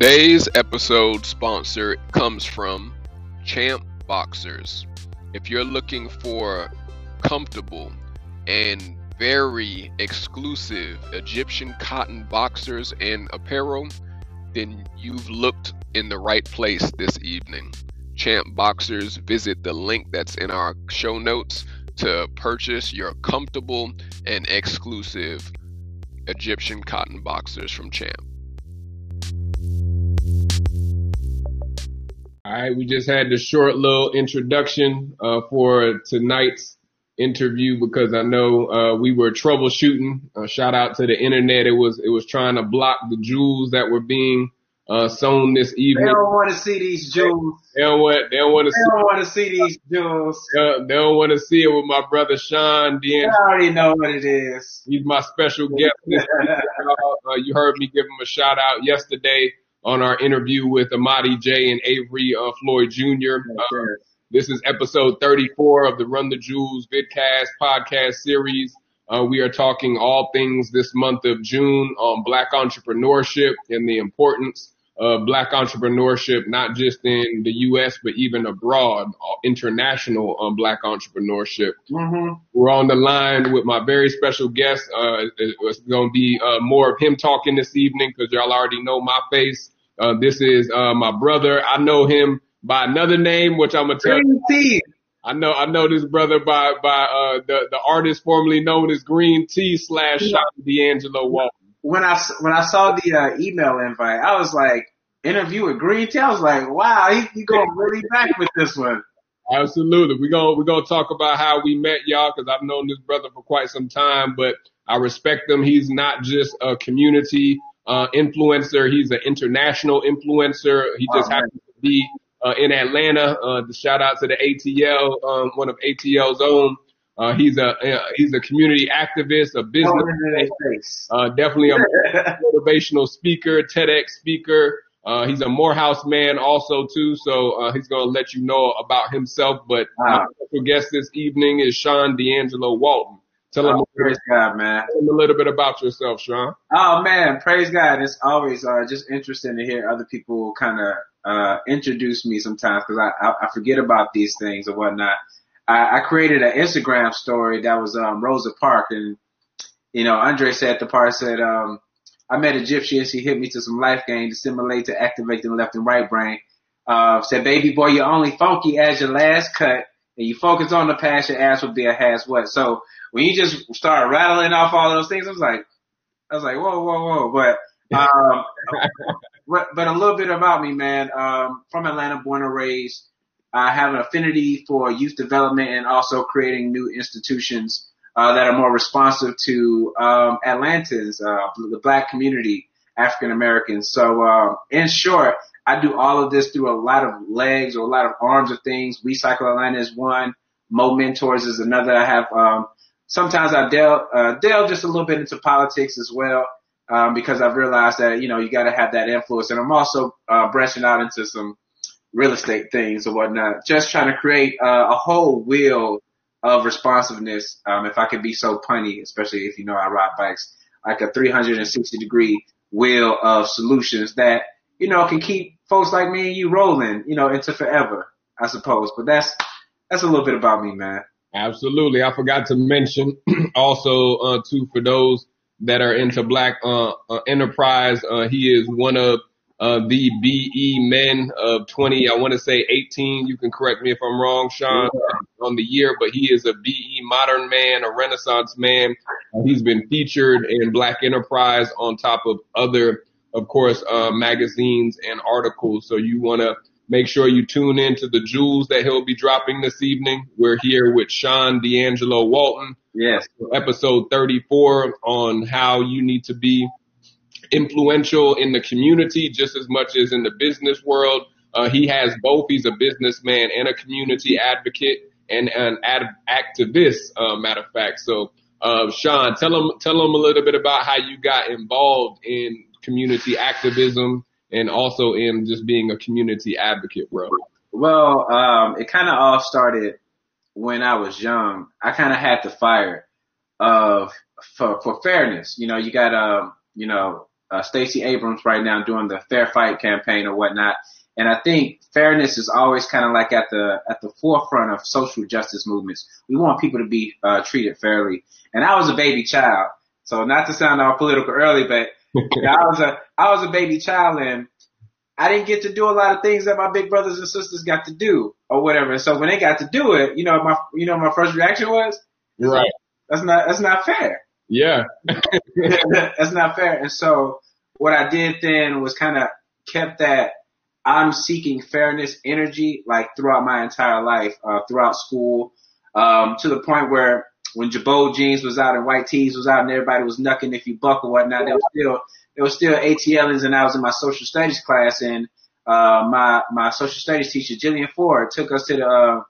Today's episode sponsor comes from Champ Boxers. If you're looking for comfortable and very exclusive Egyptian cotton boxers and apparel, then you've looked in the right place this evening. Champ Boxers, visit the link that's in our show notes to purchase your comfortable and exclusive Egyptian cotton boxers from Champ. All right, we just had the short little introduction uh, for tonight's interview because I know uh, we were troubleshooting. Uh, shout out to the internet. It was it was trying to block the jewels that were being uh, sown this evening. They don't want to see these jewels. They don't want. They don't want to They see. don't want to see these jewels. They don't want to see it with my brother Sean I already know what it is. He's my special guest. Uh, you heard me give him a shout out yesterday on our interview with Amadi J and Avery uh, Floyd Jr. Uh, this is episode 34 of the Run the Jewels vidcast podcast series. Uh, we are talking all things this month of June on black entrepreneurship and the importance of black entrepreneurship, not just in the U.S., but even abroad, uh, international um, black entrepreneurship. hmm We're on the line with my very special guest. Uh, it- it's going to be uh, more of him talking this evening because y'all already know my face. Uh, this is uh, my brother. I know him by another name, which I'm gonna tell you. Green tea. I know I know this brother by by uh, the the artist formerly known as Green Tea slash Sean D'Angelo Walton. When I when I saw the uh, email invite, I was like, interview with Green Tea. I was like, wow, he, he going really back with this one. Absolutely. We're going we're gonna talk about how we met y'all because I've known this brother for quite some time, but I respect him. He's not just a community uh, influencer. He's an international influencer. He just happens to be uh, in Atlanta. Uh, the shout out to the ATL, um, one of ATL's own. Uh, he's a uh, he's a community activist, a business, face. uh, definitely a motivational speaker, TEDx speaker. Uh, he's a Morehouse man also too, so uh, he's gonna let you know about himself. But my Wow. special guest this evening is Sean D'Angelo Walton. Tell him, Oh, praise God, man. tell him a little bit about yourself, Sean. Oh man, praise God. It's always uh, just interesting to hear other people kind of uh, introduce me sometimes because I, I, I forget about these things or whatnot. I, I created an Instagram story that was um, Rosa Park, and you know Andre said the part said um, I met a gypsy and she hit me to some life gain to stimulate to activate the left and right brain. Uh, said baby boy, you're only funky as your last cut, and you focus on the past, your ass will be a has what. So when you just start rattling off all those things, I was like. I was like, whoa, whoa, whoa. But, um, but, but a little bit about me, man. Um, from Atlanta, born and raised. I have an affinity for youth development and also creating new institutions, uh, that are more responsive to, um, Atlantans, uh, the black community, African Americans. So, um, in short, I do all of this through a lot of legs or a lot of arms of things. We Cycle Atlanta is one. Mo Mentors is another. I have, um, sometimes I delve, uh, delve just a little bit into politics as well, um, because I've realized that, you know, you gotta have that influence. And I'm also, uh, branching out into some real estate things or whatnot, just trying to create, uh, a whole wheel of responsiveness, um, if I could be so punny, especially if you know I ride bikes, like a 360 degree wheel of solutions that, you know, can keep folks like me and you rolling, you know, into forever, I suppose. But that's, that's a little bit about me, man. Absolutely. I forgot to mention also, uh, too, for those that are into black, uh, uh enterprise, uh, he is one of, uh, the BE men of 20, I want to say 18. You can correct me if I'm wrong, Sean, on the year, but he is a BE modern man, a renaissance man. He's been featured in black enterprise on top of other, of course, uh, magazines and articles. So you want to make sure you tune in to the jewels that he'll be dropping this evening. We're here with Sean D'Angelo Walton Yes. episode 34 on how you need to be influential in the community just as much as in the business world. Uh, he has both. He's a businessman and a community advocate and an ad- activist, uh, matter of fact. So, uh, Sean, tell him, tell him a little bit about how you got involved in community activism and also in just being a community advocate, bro. Well, um, it kind of all started when I was young. I kind of had the fire of for for fairness. You know, you got um, you know, uh, Stacey Abrams right now doing the Fair Fight campaign or whatnot. And I think fairness is always kind of like at the at the forefront of social justice movements. We want people to be uh, treated fairly. And I was a baby child, so not to sound all political early, but I was a I was a baby child and I didn't get to do a lot of things that my big brothers and sisters got to do or whatever. So when they got to do it, you know, my you know my first reaction was, right, that's not that's not fair. Yeah, that's not fair. And so what I did then was kind of kept that I'm seeking fairness energy like throughout my entire life, uh, throughout school, um, to the point where when Girbaud jeans was out and white tees was out and everybody was knucking if you buck or whatnot, there was still there was still ATLs and I was in my social studies class and uh, my my social studies teacher Jillian Ford took us to the uh,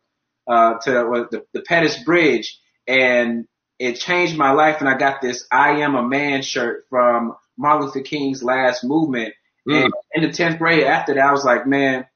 uh, to the, the, the Pettus Bridge and it changed my life and I got this I am a man shirt from Martin Luther King's last movement. Mm. And in the 10th grade after that, I was like, man,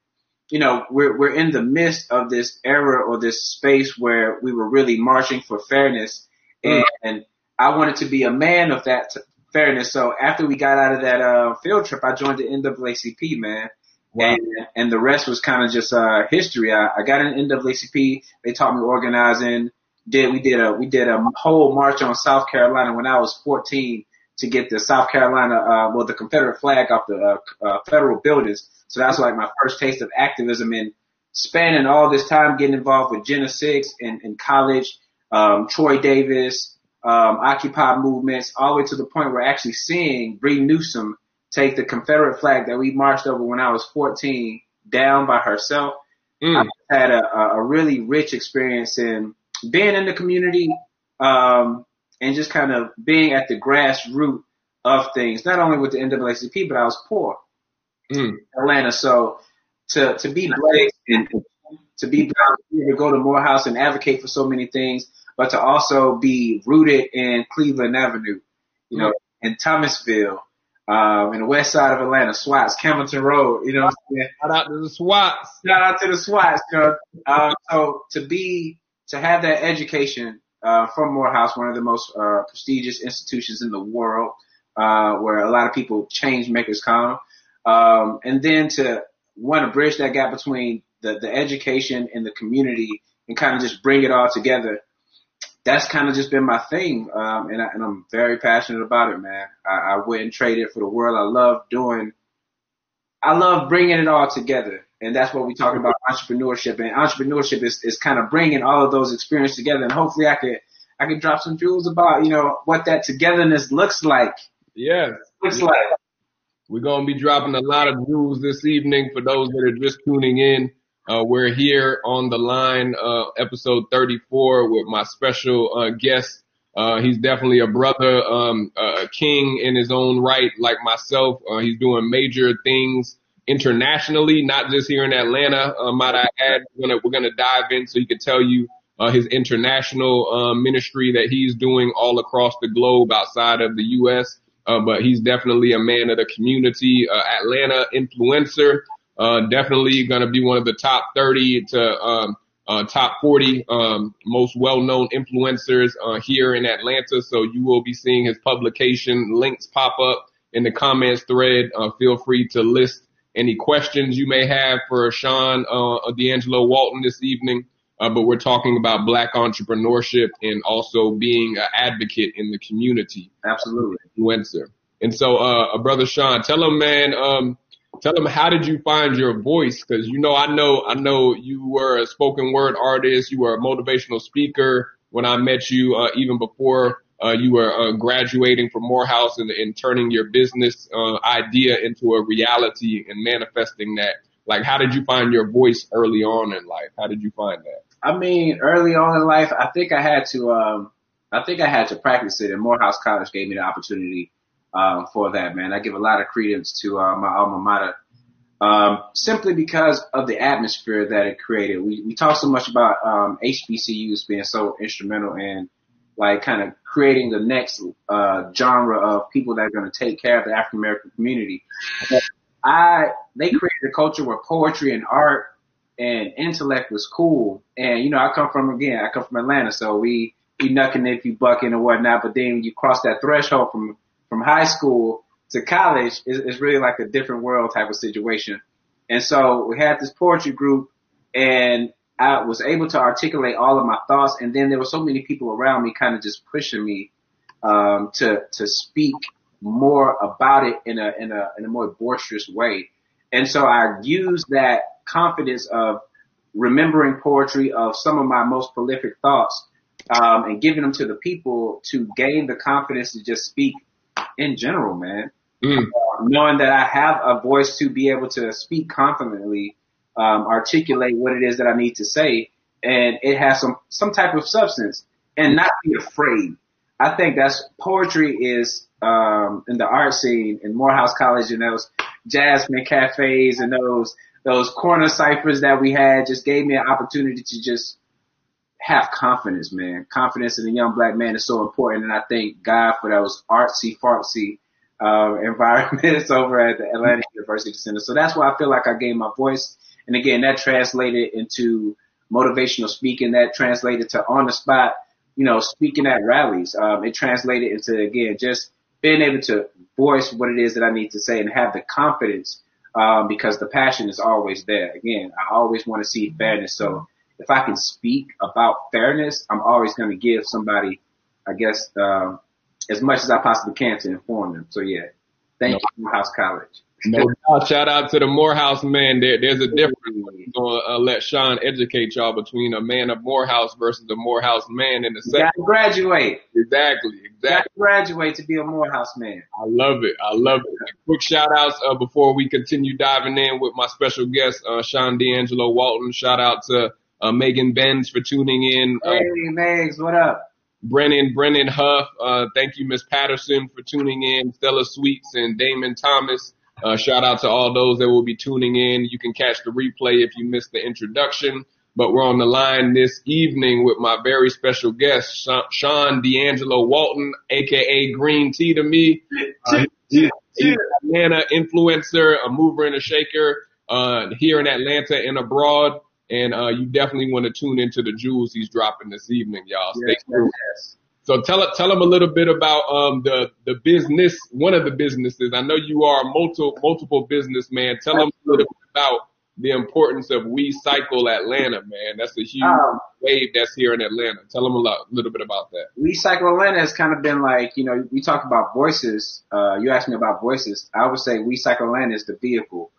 you know, we're, we're in the midst of this era or this space where we were really marching for fairness. Mm. And I wanted to be a man of that t- fairness. So after we got out of that, uh, field trip, I joined the NAACP, man. Wow. And, and the rest was kind of just, uh, history. I, I got in NAACP. They taught me organizing did we did a we did a whole march on South Carolina when I was 14 to get the South Carolina uh well the Confederate flag off the uh, uh, federal buildings. So that's like my first taste of activism and spending all this time getting involved with Jena Six in, in college, um, Troy Davis, um, Occupy movements, all the way to the point where actually seeing Bree Newsom take the Confederate flag that we marched over when I was 14 down by herself. Mm. I had a, a really rich experience in being in the community, um, and just kind of being at the grassroots of things, not only with the NAACP, but I was poor mm. in Atlanta. So to, to be blessed and to be to go to Morehouse and advocate for so many things, but to also be rooted in Cleveland Avenue, you know, mm. in Thomasville, um, in the west side of Atlanta, SWATs, Campbellton Road, you know Shout out to the SWATs. Shout out to the SWATs, you know. Um, so to be to have that education uh, from Morehouse, one of the most uh, prestigious institutions in the world, uh, where a lot of people change makers come, um, and then to want to bridge that gap between the, the education and the community and kind of just bring it all together. That's kind of just been my thing, um, and, I, and I'm very passionate about it, man. I, I wouldn't trade it for the world. I love doing. I love bringing it all together and that's what we talk about entrepreneurship. And entrepreneurship is, is kind of bringing all of those experiences together. And hopefully, I could I could drop some jewels about you know what that togetherness looks like. Yeah, looks like. We're gonna be dropping a lot of jewels this evening for those that are just tuning in. Uh, we're here on the line, uh, episode 34 with my special uh, guest. Uh, he's definitely a brother, um, a king in his own right, like myself. Uh, he's doing major things internationally, not just here in Atlanta. Uh, might I add, we're gonna, we're gonna dive in so he can tell you uh, his international uh, ministry that he's doing all across the globe outside of the U.S. Uh, but he's definitely a man of the community, uh, Atlanta influencer. Uh, definitely going to be one of the top 30 to um, uh, top 40 um, most well-known influencers here in Atlanta. So you will be seeing his publication links pop up in the comments thread. Feel free to list any questions you may have for Sean uh, D'Angelo Walton this evening. Uh, but we're talking about black entrepreneurship and also being an advocate in the community. Absolutely. Influencer. And so, uh, brother Sean, tell him, man, um, tell him how did you find your voice? Cause you know, I know, I know you were a spoken word artist. You were a motivational speaker when I met you, uh, even before uh, you were uh, graduating from Morehouse and, and turning your business uh, idea into a reality and manifesting that. Like, how did you find your voice early on in life? How did you find that? I mean, early on in life, I think I had to, um, I think I had to practice it, and Morehouse College gave me the opportunity um, for that. Man, I give a lot of credence to uh, my alma mater. Um, simply because of the atmosphere that it created. We, we talk so much about um, HBCUs being so instrumental in like kind of creating the next uh, genre of people that are going to take care of the African American community. I they created a culture where poetry and art and intellect was cool. And you know, I come from again, I come from Atlanta, so we you knucking if you bucking and whatnot. But then you cross that threshold from from high school to college it's, is really like a different world type of situation. And so we had this poetry group and I was able to articulate all of my thoughts. And then there were so many people around me kind of just pushing me, um, to, to speak more about it in a, in a, in a more boisterous way. And so I used that confidence of remembering poetry of some of my most prolific thoughts, um, and giving them to the people to gain the confidence to just speak in general, man. Mm. Uh, knowing that I have a voice to be able to speak confidently, um, articulate what it is that I need to say, and it has some some type of substance, and not be afraid. I think that's poetry is um, in the art scene in Morehouse College and those Jasmine cafes and those those corner ciphers that we had just gave me an opportunity to just have confidence, man. Confidence in a young black man is so important, and I thank God for those artsy fartsy uh, environments over at the Atlanta University Center. So that's why I feel like I gave my voice, and again, that translated into motivational speaking. That translated to on the spot, you know, speaking at rallies. Um, it translated into again just being able to voice what it is that I need to say and have the confidence um, because the passion is always there. Again, I always want to see fairness. So if I can speak about fairness, I'm always going to give somebody, I guess, um, as much as I possibly can to inform them. So yeah, thank no. you, House College. No doubt. Shout out to the Morehouse man. There, there's a difference. I'm going to uh, let Sean educate y'all between a man of Morehouse versus a Morehouse man in the second. You graduate. Exactly. Exactly. graduate to be a Morehouse man. I love it. I love it. Quick shout outs uh, before we continue diving in with my special guest, uh, Sean D'Angelo Walton. Shout out to uh, Megan Benz for tuning in. Uh, hey, Megs, what up? Brennan, Brennan Huff. Uh, thank you, Miss Patterson, for tuning in. Stella Sweets and Damon Thomas. Uh, shout out to all those that will be tuning in. You can catch the replay if you missed the introduction. But we're on the line this evening with my very special guest, Sean D'Angelo Walton, aka Green Tea to me. Uh, he's, he's an Atlanta influencer, a mover and a shaker uh, here in Atlanta and abroad. And uh, you definitely want to tune into the jewels he's dropping this evening, y'all. Stay tuned. Yes. So tell tell them a little bit about um the the business, one of the businesses. I know you are a multiple multiple businessman. Tell them a little bit about the importance of We Cycle Atlanta, man. That's a huge um, wave that's here in Atlanta. Tell them a lot, little bit about that. We Cycle Atlanta has kind of been like, you know, we talk about voices. Uh, you asked me about voices. I would say We Cycle Atlanta is the vehicle.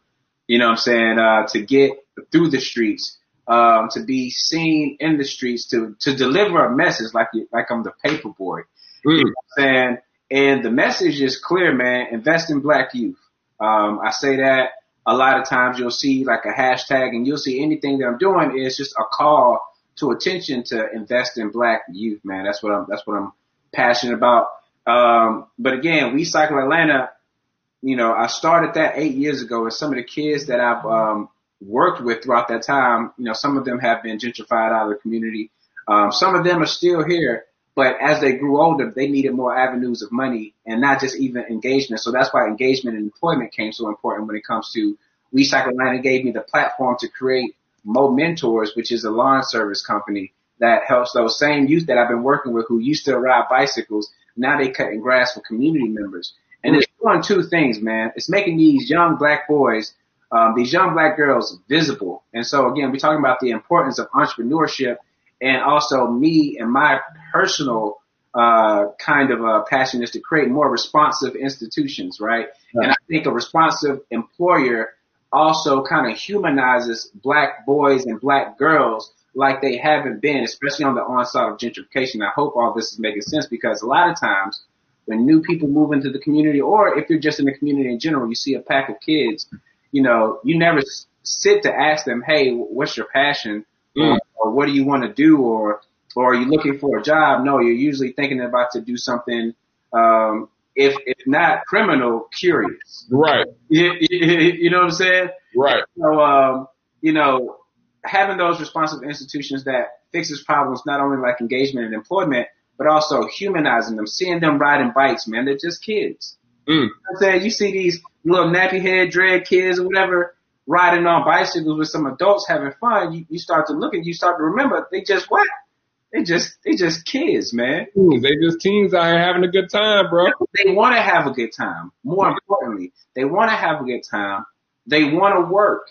You know what I'm saying? Uh, to get through the streets, um, to be seen in the streets, to, to deliver a message like, like I'm the paper boy. Mm. You know what I'm saying? And the message is clear, man. Invest in black youth. Um, I say that a lot of times you'll see like a hashtag and you'll see anything that I'm doing is just a call to attention to invest in black youth, man. That's what I'm, that's what I'm passionate about. Um, but again, We Cycle Atlanta, you know, I started that eight years ago and some of the kids that I've, um, worked with throughout that time, you know, some of them have been gentrified out of the community. Um, some of them are still here, but as they grew older, they needed more avenues of money and not just even engagement. So that's why engagement and employment came so important when it comes to We Cycle Atlanta gave me the platform to create Mo Mentors, which is a lawn service company that helps those same youth that I've been working with who used to ride bicycles. Now they cutting grass for community members. And it's doing two things, man. It's making these young black boys, um, these young black girls visible. And so again, we're talking about the importance of entrepreneurship and also me and my personal uh, kind of a passion is to create more responsive institutions, right? right? And I think a responsive employer also kind of humanizes black boys and black girls like they haven't been, especially on the onset of gentrification. I hope all this is making sense because a lot of times when new people move into the community, or if you're just in the community in general, you see a pack of kids, you know, you never sit to ask them, hey, what's your passion? Mm. Or, or what do you want to do? Or, or are you looking for a job? No, you're usually thinking about to do something, um, if, if not criminal, curious. Right. You, you, you know what I'm saying? Right. So, um, you know, having those responsive institutions that fixes problems, not only like engagement and employment, but also humanizing them, seeing them riding bikes, man. They're just kids. Mm. You know I'm saying? You see these little nappy head dread kids or whatever riding on bicycles with some adults having fun. You, you start to look and you start to remember they just what? they just they just kids, man. They just teens out here having a good time, bro. They want to have a good time. More importantly, they want to have a good time. They want to work,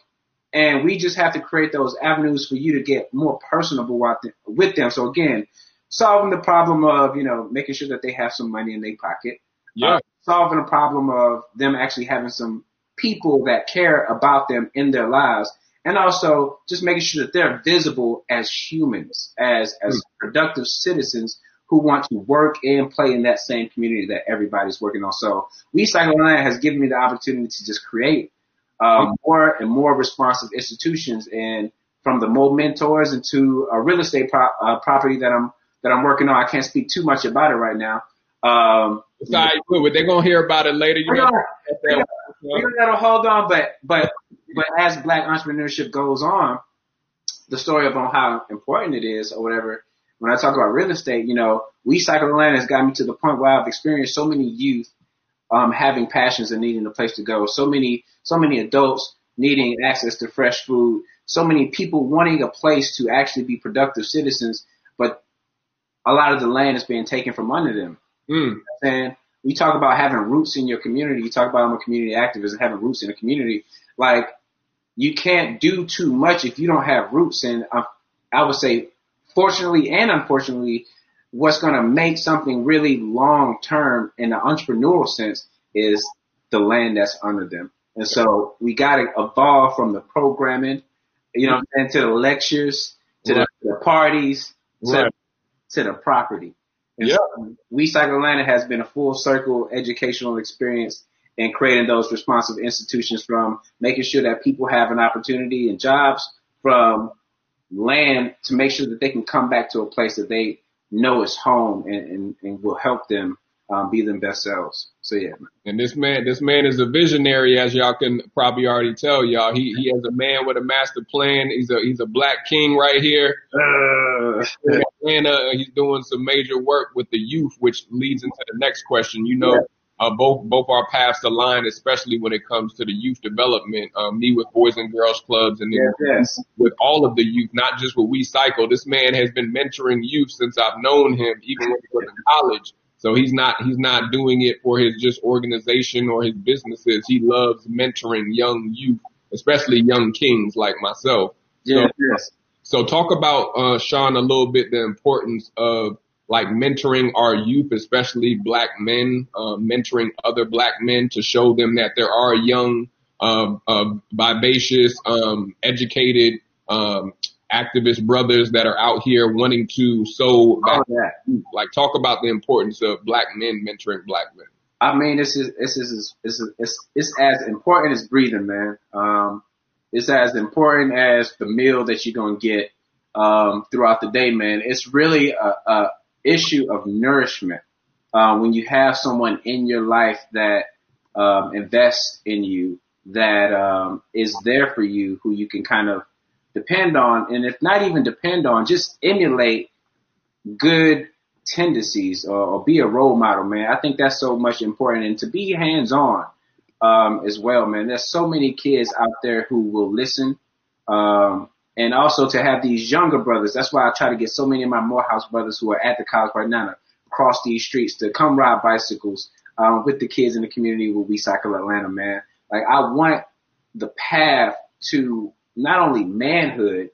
and we just have to create those avenues for you to get more personable with them. So again, solving the problem of you know making sure that they have some money in their pocket. Yeah. Uh, solving a problem of them actually having some people that care about them in their lives and also just making sure that they're visible as humans, as as productive citizens who want to work and play in that same community that everybody's working on. So We Cycle Atlanta has given me the opportunity to just create um, more and more responsive institutions, and from the Mo Mentors into a real estate pro- uh, property that I'm that I'm working on. I can't speak too much about it right now. Um, Sorry, they're gonna hear about it later. You know, we gotta hold on, but but but as black entrepreneurship goes on, the story about how important it is or whatever, when I talk about real estate, you know, We Cycle Atlanta has got me to the point where I've experienced so many youth um, having passions and needing a place to go. So many, so many adults needing access to fresh food. So many people wanting a place to actually be productive citizens, but a lot of the land is being taken from under them. Mm. And we talk about having roots in your community. You talk about I'm a community activist and having roots in a community. Like you can't do too much if you don't have roots. And uh, I would say, fortunately and unfortunately, what's going to make something really long term in the entrepreneurial sense is the land that's under them. And so we got to evolve from the programming, you know, and to the lectures, to right. the, the, parties, right. to, to the property. And yeah. So we Cycle Atlanta has been a full circle educational experience in creating those responsive institutions from making sure that people have an opportunity and jobs from land to make sure that they can come back to a place that they know is home and, and, and will help them um, be them best selves. So yeah. And this man, this man is a visionary, as y'all can probably already tell y'all. He he is a man with a master plan. He's a he's a black king right here. Uh, and uh, he's doing some major work with the youth, which leads into the next question. You know, yeah uh, both both our paths align, especially when it comes to the youth development. Um, me with Boys and Girls Clubs, and then yes, yes. with all of the youth, not just with We Cycle. This man has been mentoring youth since I've known him, even when he was in college. So he's not he's not doing it for his just organization or his businesses. He loves mentoring young youth, especially young kings like myself. Yes, so, yes. So talk about uh, Sean a little bit the importance of like mentoring our youth, especially black men, uh, mentoring other black men to show them that there are young, uh, uh, vivacious, um, educated, um, activist brothers that are out here wanting to sow. Oh, yeah. Like talk about the importance of black men mentoring black men. I mean, this is this is it's it's it's as important as breathing, man. Um, it's as important as the meal that you're gonna get um, throughout the day, man. It's really a, a issue of nourishment. Uh, when you have someone in your life that um, invests in you, that um, is there for you, who you can kind of depend on, and if not even depend on, just emulate good tendencies or, or be a role model, man. I think that's so much important, and to be hands on um, as well, man. There's so many kids out there who will listen. Um, and also to have these younger brothers. That's why I try to get so many of my Morehouse brothers who are at the college right now to cross these streets to come ride bicycles um, with the kids in the community where we cycle Atlanta, man. Like I want the path to not only manhood,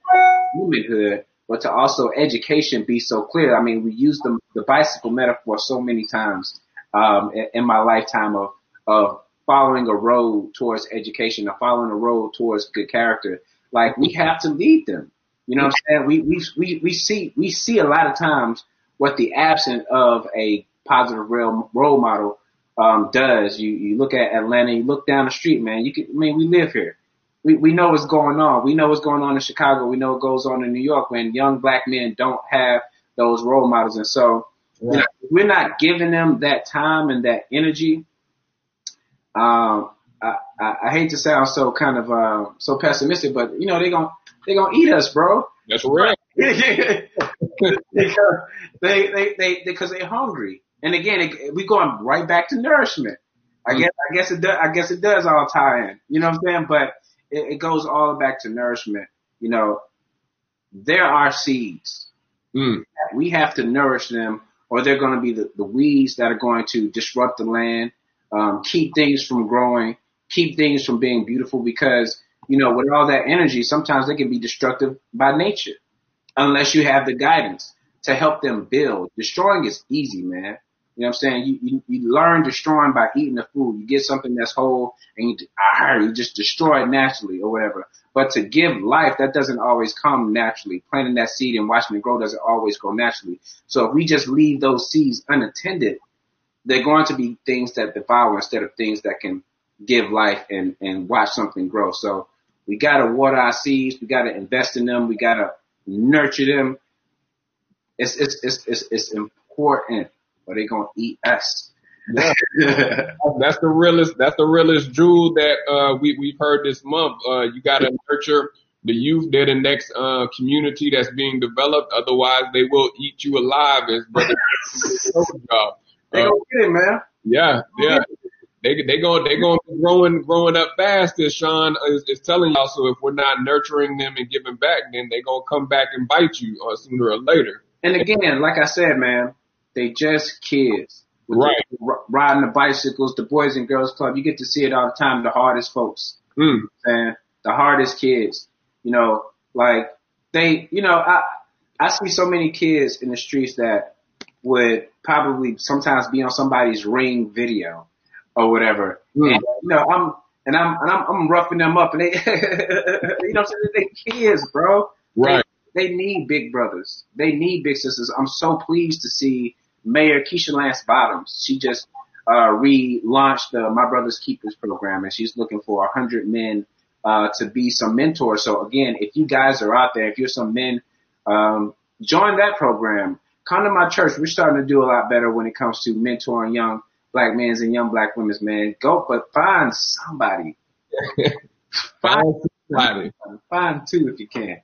womanhood, but to also education be so clear. I mean, we use the, the bicycle metaphor so many times um, in, in my lifetime of of following a road towards education, or following a road towards good character. Like we have to lead them. You know what I'm saying? We, we, we, we see, we see a lot of times what the absence of a positive role, role model, um, does. You, you look at Atlanta, you look down the street, man, you can, I mean, we live here. We, we know what's going on. We know what's going on in Chicago. We know what goes on in New York when young black men don't have those role models. And so, you know, we're not giving them that time and that energy. Um, I, I, hate to sound so kind of uh, so pessimistic, but you know they gonna they gonna eat us, bro. That's right. because they they they because they, are hungry, and again it, we going right back to nourishment. I guess I guess it does I guess it does all tie in. You know what I'm saying? But it, it goes all back to nourishment. You know, there are seeds Mm. We have to nourish them, or they're going to be the, the weeds that are going to disrupt the land, um, keep things from growing, keep things from being beautiful. Because you know, with all that energy, sometimes they can be destructive by nature, unless you have the guidance to help them build. Destroying is easy, man. You know what I'm saying? You, you, you learn destroying by eating the food. You get something that's whole and you, ah, you just destroy it naturally or whatever. But to give life, that doesn't always come naturally. Planting that seed and watching it grow doesn't always grow naturally. So if we just leave those seeds unattended, they're going to be things that devour instead of things that can give life and, and watch something grow. So we gotta water our seeds. We gotta invest in them. We gotta nurture them. It's, it's, it's, it's, it's important or they gonna eat us. Yeah. that's the realest. That's the realest jewel that uh, we we've heard this month. Uh, you got to nurture the youth. They're the next uh, community that's being developed. Otherwise, they will eat you alive. As brother They gonna get it, man. Yeah, yeah. They they going they going growing growing up fast. As Sean is, is telling y'all. So if we're not nurturing them and giving back, then they gonna come back and bite you uh, sooner or later. And again, like I said, man, they just kids. Right. The, riding the bicycles, the Boys and Girls Club. You get to see it all the time. The hardest folks. Mm. And the hardest kids. You know, like they, you know, I, I see so many kids in the streets that would probably sometimes be on somebody's ring video or whatever. Mm. And, you know, I'm, and I'm, and I'm, I'm roughing them up and they, you know, i'm saying they kids, bro. Right. They, they need big brothers. They need big sisters. I'm so pleased to see Mayor Keisha Lance Bottoms. She just uh, relaunched the My Brothers Keepers program, and she's looking for a hundred men uh, to be some mentors. So again, if you guys are out there, if you're some men, um, join that program. Come to my church. We're starting to do a lot better when it comes to mentoring young black men and young black women. Man, go but find somebody. find somebody. Find two if you can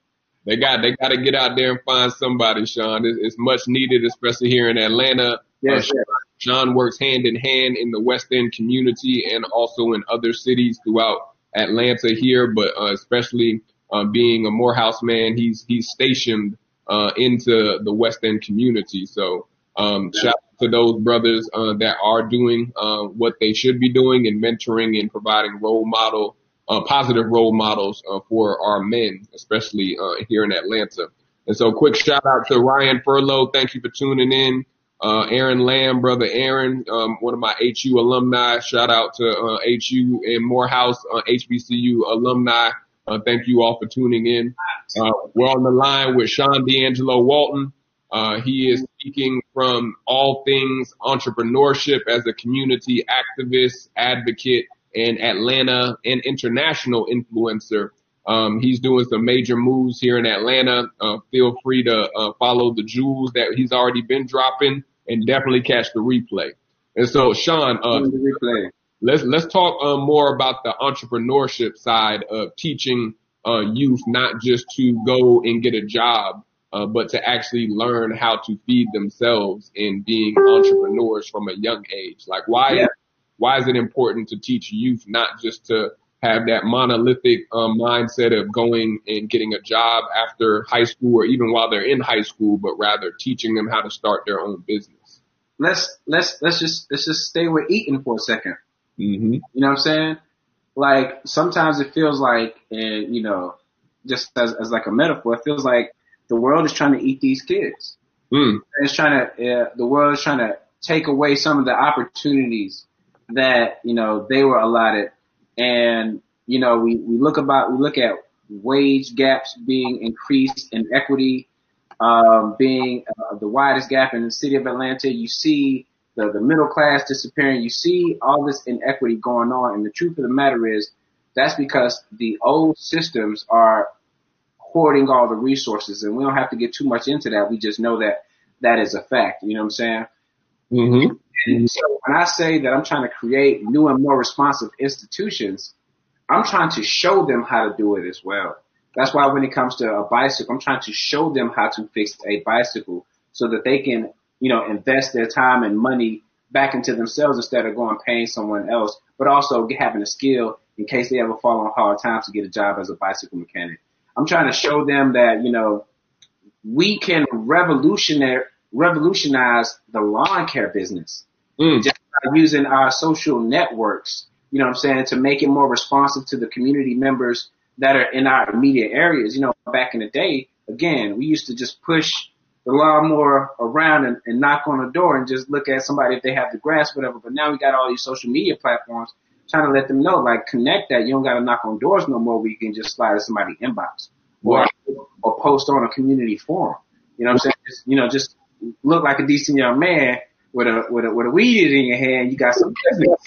they got they got to get out there and find somebody, Sean. It's, it's much needed, especially here in Atlanta. Yes, uh, Sean works hand in hand in the West End community and also in other cities throughout Atlanta here, but uh, especially uh, being a Morehouse man, he's he's stationed uh, into the West End community. So um, shout out to those brothers uh, that are doing uh, what they should be doing and mentoring and providing role model uh, positive role models uh, for our men, especially uh, here in Atlanta. And so, quick shout out to Ryan Furlow. Thank you for tuning in. Uh, Aaron Lamb, brother Aaron, um, one of my HU alumni. Shout out to uh, HU and Morehouse uh, HBCU alumni. Uh, thank you all for tuning in. Uh, we're on the line with Sean D'Angelo Walton. Uh, he is speaking from all things entrepreneurship as a community activist, advocate, and Atlanta and international influencer. Um, he's doing some major moves here in Atlanta. Uh, feel free to uh, follow the jewels that he's already been dropping and definitely catch the replay. And so, Sean, uh, let's let's talk uh, more about the entrepreneurship side of teaching uh, youth not just to go and get a job, uh, but to actually learn how to feed themselves and being entrepreneurs from a young age. Like, why yeah why is it important to teach youth not just to have that monolithic um, mindset of going and getting a job after high school or even while they're in high school, but rather teaching them how to start their own business. Let's let's let's just let's just stay with eating for a 2nd mm-hmm. You know what I'm saying? Like sometimes it feels like, and you know, just as, as like a metaphor, it feels like the world is trying to eat these kids. Mm. It's trying to uh, the world is trying to take away some of the opportunities that, you know, they were allotted. And, you know, we, we look about, we look at wage gaps being increased and equity, um, being uh, the widest gap in the city of Atlanta. You see the, the middle class disappearing. You see all this inequity going on. And the truth of the matter is that's because the old systems are hoarding all the resources and we don't have to get too much into that. We just know that that is a fact. You know what I'm saying? Mm-hmm. And so when I say that I'm trying to create new and more responsive institutions, I'm trying to show them how to do it as well. That's why when it comes to a bicycle, I'm trying to show them how to fix a bicycle so that they can, you know, invest their time and money back into themselves instead of going paying someone else, but also having a skill in case they ever fall on hard times to get a job as a bicycle mechanic. I'm trying to show them that, you know, we can revolutionize revolutionize the lawn care business Mm. just by using our social networks. You know what I'm saying to make it more responsive to the community members that are in our immediate areas. You know, back in the day, again, we used to just push the lawnmower around and, and knock on the door and just look at somebody if they have the grass, whatever. But now we got all these social media platforms trying to let them know, like, connect that. You don't got to knock on doors no more. Where you can just slide to somebody's inbox or or post on a community forum. You know what I'm saying? Just, you know, just look like a decent young man with a with a with a weed in your hand. You got some business.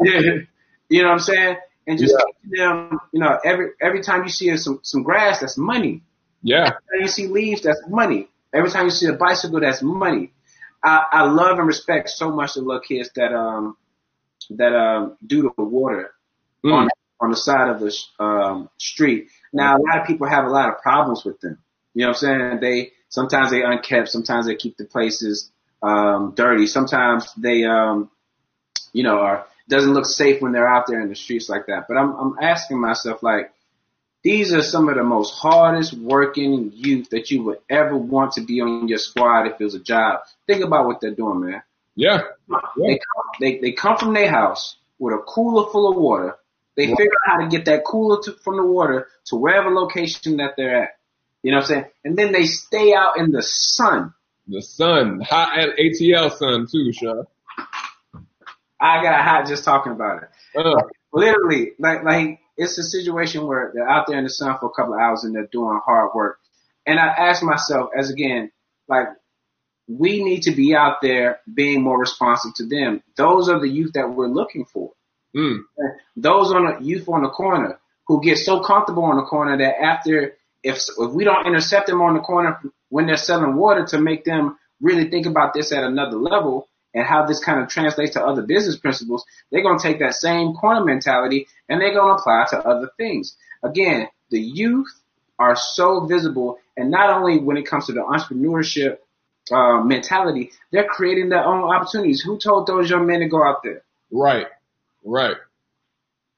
you know what I'm saying? And just teaching them, you know, every every time you see some some grass, that's money. Yeah. Every time you see leaves, that's money. Every time you see a bicycle, that's money. I, I love and respect so much the little kids that um that um do the water Mm. on on the side of the um street. Now a lot of people have a lot of problems with them. You know what I'm saying? They sometimes they unkept, sometimes they keep the places um dirty, sometimes they um you know are doesn't look safe when they're out there in the streets like that. But I'm I'm asking myself like these are some of the most hardest working youth that you would ever want to be on your squad if it was a job. Think about what they're doing, man. Yeah. They come, they, they come from their house with a cooler full of water. They figure out how to get that cooler to, from the water to wherever location that they're at. You know what I'm saying? And then they stay out in the sun. The sun, hot at ATL sun too, Sean. I got hot just talking about it. Uh, Literally, like like it's a situation where they're out there in the sun for a couple of hours and they're doing hard work. And I ask myself, as again, like we need to be out there being more responsive to them. Those are the youth that we're looking for. mm, those on the youth on the corner who get so comfortable on the corner that after if if we don't intercept them on the corner when they're selling water to make them really think about this at another level and how this kind of translates to other business principles, they're going to take that same corner mentality and they're going to apply to other things. Again, the youth are so visible, and not only when it comes to the entrepreneurship uh, mentality, they're creating their own opportunities. Who told those young men to go out there? right. Right.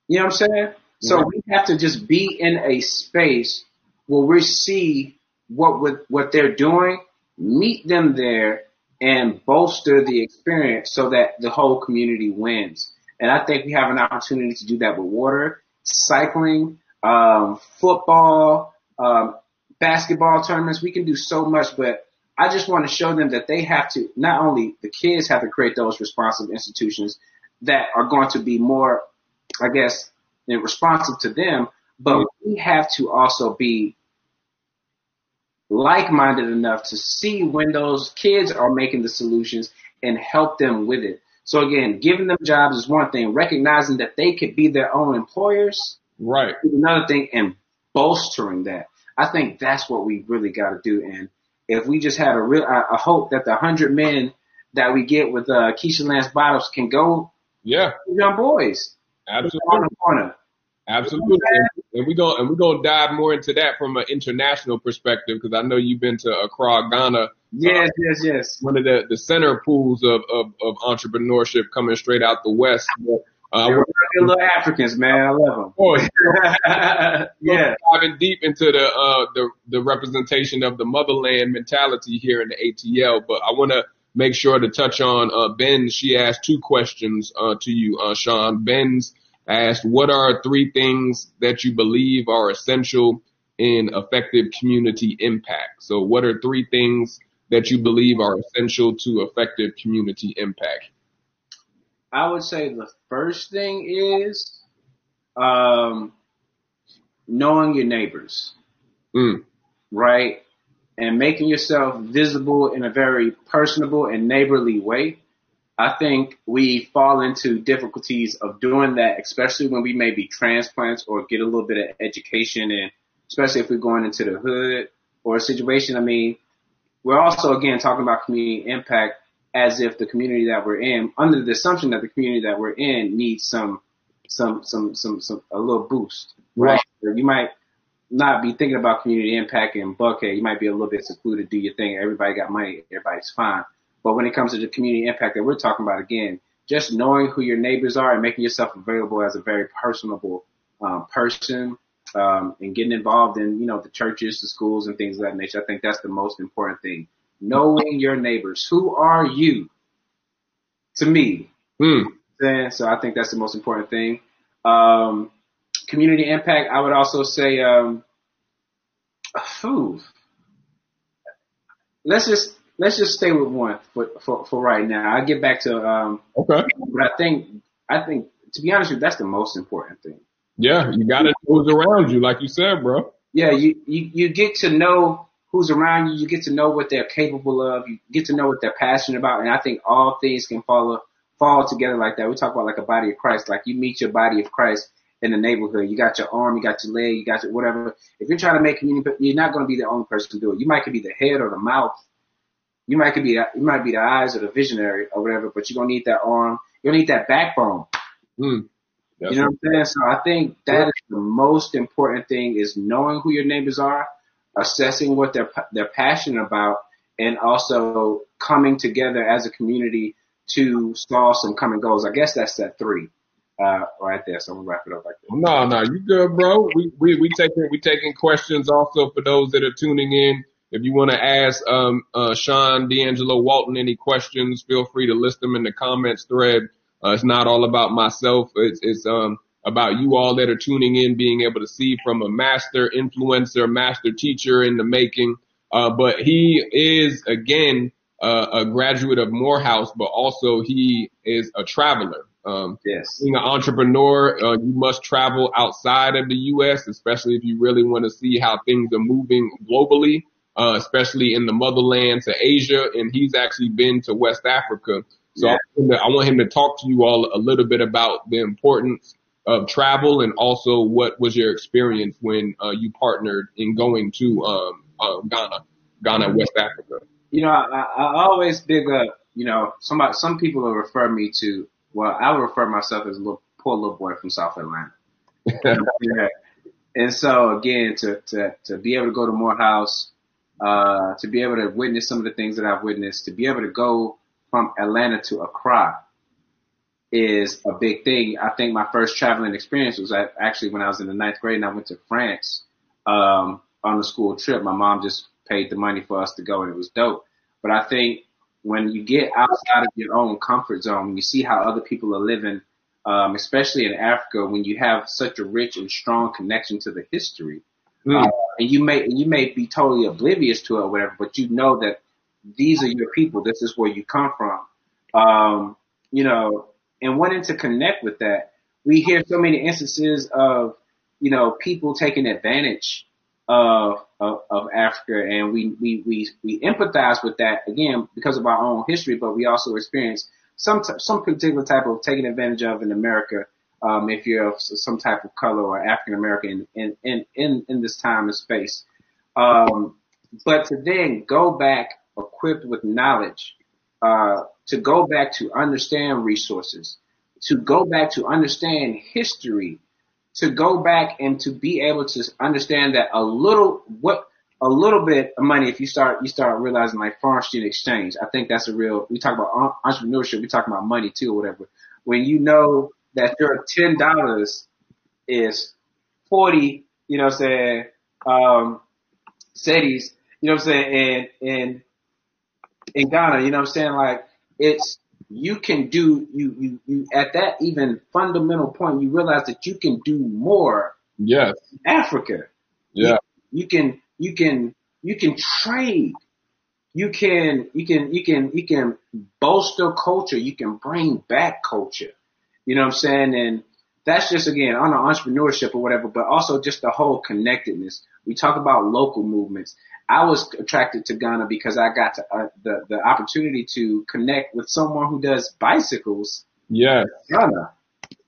You know what I'm saying? So Right. we have to just be in a space where we see what with what they're doing, meet them there, and bolster the experience so that the whole community wins. And I think we have an opportunity to do that with water, cycling, um, football, um, basketball tournaments. We can do so much, but I just want to show them that they have to not only the kids have to create those responsive institutions that are going to be more, I guess, responsive to them, but we have to also be like-minded enough to see when those kids are making the solutions and help them with it. So again, giving them jobs is one thing. Recognizing that they could be their own employers Right. is another thing, and bolstering that. I think that's what we really got to do. And if we just had a real, I, I hope that the hundred men that we get with uh, Keisha Lance Bottoms can go Yeah. young boys on Absolutely. the corner. Absolutely. And we go and we're gonna dive more into that from an international perspective because I know you've been to Accra, Ghana, Yes, yes, yes. one of the, the center pools of, of, of entrepreneurship coming straight out the west. But, uh, They're we're little Africans, man. I love them. yeah. diving deep into the uh the the representation of the motherland mentality here in the ATL. But I want to make sure to touch on uh Ben. She asked two questions uh to you, uh Sean. Ben's asked, "What are three things that you believe are essential in effective community impact?" So, what are three things that you believe are essential to effective community impact? I would say the first thing is um, knowing your neighbors, Mm, right? And making yourself visible in a very personable and neighborly way. I think we fall into difficulties of doing that, especially when we maybe transplants or get a little bit of education and especially if we're going into the hood or a situation. I mean, we're also again talking about community impact as if the community that we're in, under the assumption that the community that we're in needs some, some, some, some, some a little boost, right? You might not be thinking about community impact in Buckhead. You might be a little bit secluded, do your thing. Everybody got money, everybody's fine. But when it comes to the community impact that we're talking about, again, just knowing who your neighbors are and making yourself available as a very personable um, person um, and getting involved in, you know, the churches, the schools and things of that nature. I think that's the most important thing. Knowing your neighbors. Who are you? To me. Hmm. So I think that's the most important thing. Um, community impact, I would also say, um, whew, let's just let's just stay with one for for, for right now. I'll get back to um, Okay. but I think I think to be honest with you, that's the most important thing. Yeah, you got to know who's around you, like you said, bro. Yeah, you, you you get to know who's around you. You get to know what they're capable of. You get to know what they're passionate about. And I think all things can fall fall together like that. We talk about like a body of Christ. Like you meet your body of Christ in the neighborhood. You got your arm, you got your leg, you got your whatever. If you're trying to make community, you're not going to be the only person to do it. You might could be the head or the mouth. You might could be the, you might be the eyes or the visionary or whatever. But you're gonna need that arm. You're gonna need that backbone. That's You know what I'm saying? So I think that is the most important thing is knowing who your neighbors are, assessing what they're they're passionate about, and also coming together as a community to solve some common goals. I guess that's that three, uh, right there. So I'm gonna wrap it up like that. No, no, you good, bro. We we we taking we taking questions also for those that are tuning in. If you want to ask um uh Shawn D'Angelo Walton any questions, feel free to list them in the comments thread. Uh, it's not all about myself. It's it's um about you all that are tuning in, being able to see from a master influencer, master teacher in the making. Uh, but he is again uh, a graduate of Morehouse, but also he is a traveler. Um, Yes. being an entrepreneur, uh, you must travel outside of the U.S., especially if you really want to see how things are moving globally, uh, especially in the motherland to Asia. And he's actually been to West Africa. So Yeah. I want him to- I want him to talk to you all a little bit about the importance of travel and also what was your experience when uh, you partnered in going to um, uh, Ghana, Ghana, West Africa. You know, I, I always big up. You know, somebody, some people will refer me to. Well, I would refer myself as a little poor little boy from South Atlanta. yeah. And so again, to, to, to be able to go to Morehouse, uh, to be able to witness some of the things that I've witnessed, to be able to go from Atlanta to Accra is a big thing. I think my first traveling experience was actually when I was in the ninth grade and I went to France, um, on a school trip. My mom just paid the money for us to go and it was dope. But I think when you get outside of your own comfort zone, you see how other people are living, um, especially in Africa, when you have such a rich and strong connection to the history, Mm. uh, and you may you may be totally oblivious to it or whatever, but you know that these are your people. This is where you come from. Um, you know, and wanting to connect with that, we hear so many instances of you know people taking advantage of of, of Africa, and we, we we we empathize with that again because of our own history, but we also experience some t- some particular type of taking advantage of in America. Um, if you're of some type of color or African American in, in in in this time and space, um, but to then go back equipped with knowledge, uh, to go back to understand resources, to go back to understand history, to go back and to be able to understand that a little what a little bit of money if you start you start realizing like foreign student exchange i think that's a real we talk about entrepreneurship we talk about money too or whatever. When you know that your ten dollars is forty you know what i'm saying um cities you know what i'm saying and and in ghana you know what i'm saying? Like it's you can do you you you at that even fundamental point you realize that you can do more Yes. africa. Yeah. you can you can you can trade. You can you can you can you can bolster culture. You can bring back culture you know what i'm saying and that's just again on the entrepreneurship or whatever but also just the whole connectedness we talk about local movements i was attracted to ghana because i got to, uh, the the opportunity to connect with someone who does bicycles Yes. Ghana,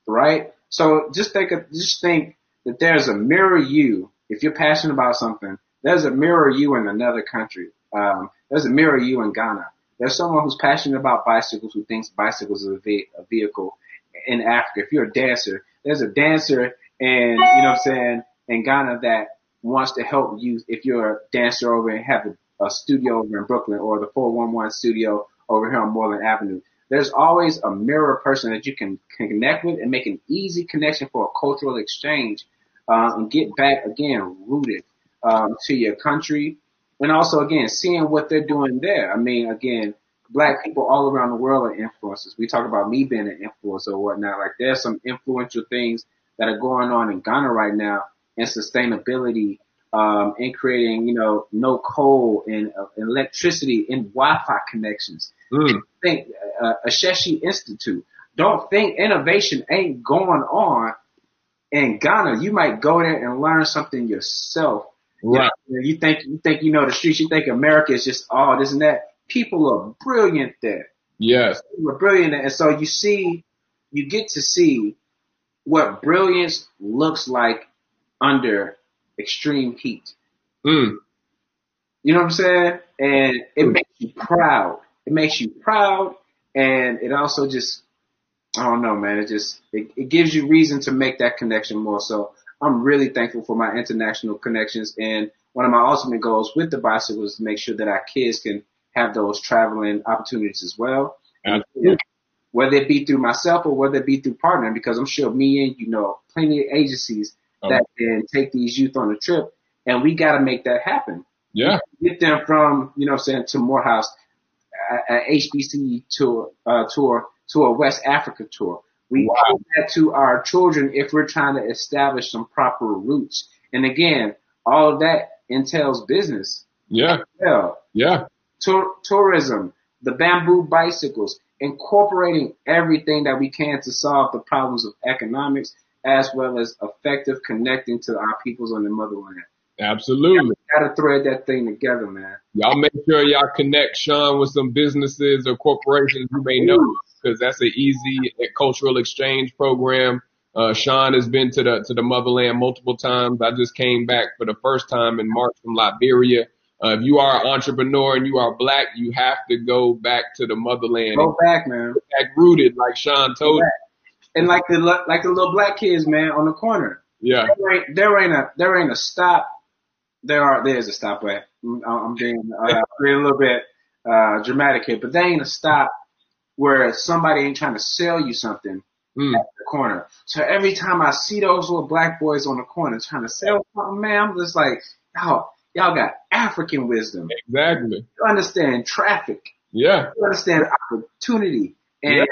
right? So just think of, just think that there's a mirror you. If you're passionate about something, there's a mirror you in another country. Um, there's a mirror you in Ghana. There's someone who's passionate about bicycles who thinks bicycles is a, ve- a vehicle in Africa. If you're a dancer, there's a dancer and you know what I'm saying in Ghana that wants to help you. If you're a dancer over and have a, a studio over in Brooklyn or the 411 studio over here on Moreland Avenue, there's always a mirror person that you can, connect with and make an easy connection for a cultural exchange uh, and get back again rooted um, to your country, and also again seeing what they're doing there. I mean, again, black people all around the world are influencers. We talk about me being an influencer or whatnot. Like there's some influential things that are going on in Ghana right now in sustainability, um, in creating, you know, no coal and uh, electricity and Wi-Fi connections. Mm. Think uh, Ashesi Institute. Don't think innovation ain't going on in Ghana. You might go there and learn something yourself. Right. You, know, you think you think you know the streets. You think America is just all this and that. People are brilliant there. Yes. People are brilliant, there. and so you see, you get to see what brilliance looks like under extreme heat. Mm. You know what I'm saying? And it makes you proud. It makes you proud, and it also just, I don't know, man. It just it, it gives you reason to make that connection more. So I'm really thankful for my international connections, and one of my ultimate goals with the bicycle is to make sure that our kids can have those traveling opportunities as well. Whether it be through myself or whether it be through partnering, because I'm sure me and you know plenty of agencies Oh. that can take these youth on a trip, and we got to make that happen. Yeah. Get them from you know what I'm saying to Morehouse, a, a HBC tour, uh, tour to a West Africa tour. We Wow. owe that to our children if we're trying to establish some proper roots. And again, all of that entails business. Yeah. Well, Yeah. Tour, tourism, the bamboo bicycles, incorporating everything that we can to solve the problems of economics as well as effective connecting to our peoples on the motherland. Absolutely. Gotta thread that thing together, man. Y'all make sure y'all connect Shawn with some businesses or corporations you may know because that's an easy cultural exchange program. Uh, Shawn has been to the to the motherland multiple times. I just came back for the first time in March from Liberia. Uh, if you are an entrepreneur and you are black, you have to go back to the motherland Go back, man. back rooted, like Shawn told you. And like the like the little black kids, man, on the corner. Yeah, There ain't there ain't a there ain't a stop. There are there's a stop, I'm being uh, being a little bit uh, dramatic here, but there ain't a stop where somebody ain't trying to sell you something Mm. at the corner. So every time I see those little black boys on the corner trying to sell something, man, I'm just like, y'all, y'all got African wisdom. exactly. You understand traffic. Yeah. You understand opportunity. And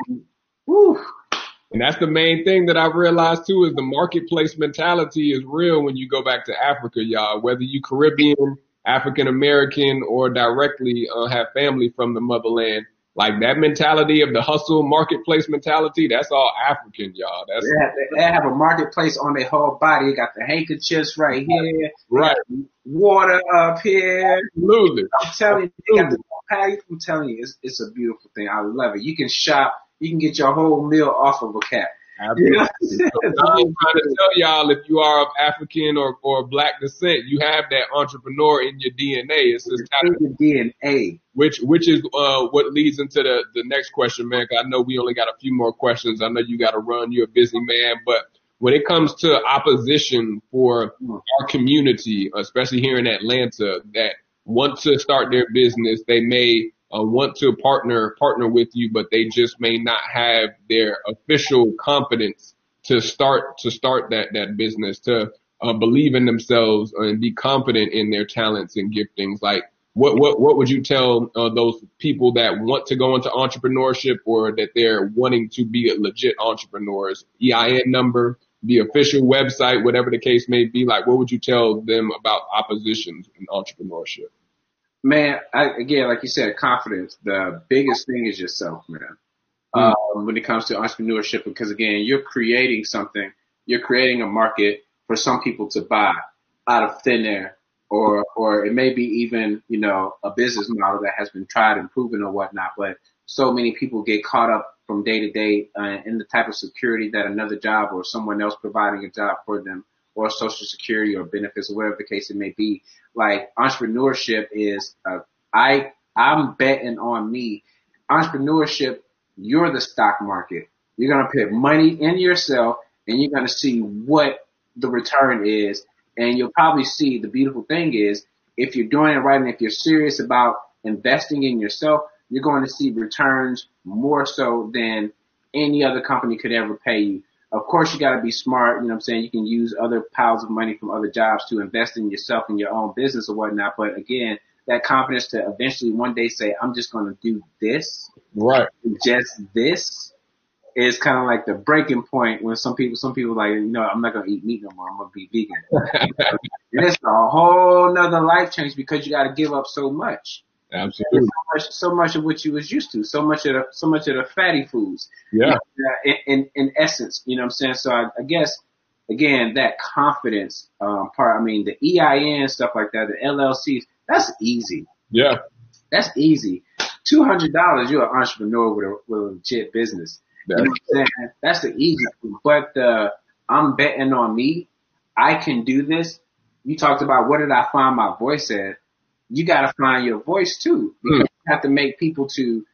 whew, And that's the main thing that I've realized too is the marketplace mentality is real when you go back to Africa, y'all. Whether you Caribbean, African American, or directly uh, have family from the motherland, like that mentality of the hustle marketplace mentality, that's all African, y'all. That's they have, they have a marketplace on their whole body. They got the handkerchiefs right here, right. water up here. Absolutely. I'm telling you, they got the bag. I'm telling you, it's, it's a beautiful thing. I love it. You can shop. You can get your whole meal off of a cat. Absolutely. You know? I'm trying to tell y'all if you are of African or, or black descent, you have that entrepreneur in your DNA. It's just kind of It's in your DNA. which which is uh, what leads into the the next question, man. 'cause I know we only got a few more questions. I know you got to run. You're a busy man, but when it comes to opposition for our community, especially here in Atlanta, that want to start their business, they may uh, want to partner partner with you, but they just may not have their official confidence to start to start that that business to uh, believe in themselves and be confident in their talents and giftings. Like, what what what would you tell uh, those people that want to go into entrepreneurship or that they're wanting to be legit entrepreneurs? EIN number, the official website, whatever the case may be. Like, what would you tell them about oppositions in entrepreneurship? Man, I, again, like you said, confidence. The biggest thing is yourself, man. Um, when it comes to entrepreneurship, because again, you're creating something. You're creating a market for some people to buy out of thin air, or or it may be even you know a business model that has been tried and proven or whatnot. But so many people get caught up from day to day uh, in the type of security that another job or someone else providing a job for them, or social security or benefits or whatever the case it may be. Like entrepreneurship is, uh, I I'm betting on me. Entrepreneurship, you're the stock market. You're gonna put money in yourself, and you're gonna see what the return is, and you'll probably see the beautiful thing is if you're doing it right and if you're serious about investing in yourself, you're going to see returns more so than any other company could ever pay you. Of course, you got to be smart. You know what I'm saying? You can use other piles of money from other jobs to invest in yourself and your own business or whatnot. But again, that confidence to eventually one day say, I'm just going to do this. Right. Just this is kind of like the breaking point when some people, some people like, you know, I'm not going to eat meat no more. I'm going to be vegan. and it's a whole nother life change because you got to give up so much. Absolutely. So much, so much of what you was used to, so much of the, so much of the fatty foods. Yeah. In, in, in essence, you know what I'm saying? So I, I guess, again, that confidence, um, part, I mean, the EIN, stuff like that, the LLCs, that's easy. Yeah. That's easy. Two hundred dollars, you're an entrepreneur with a, with a legit business. That's, You know what I'm saying? That's the easy. But uh, I'm betting on me. I can do this. You talked about what did I find my voice at? You got to find your voice too. Because hmm. you have to make people to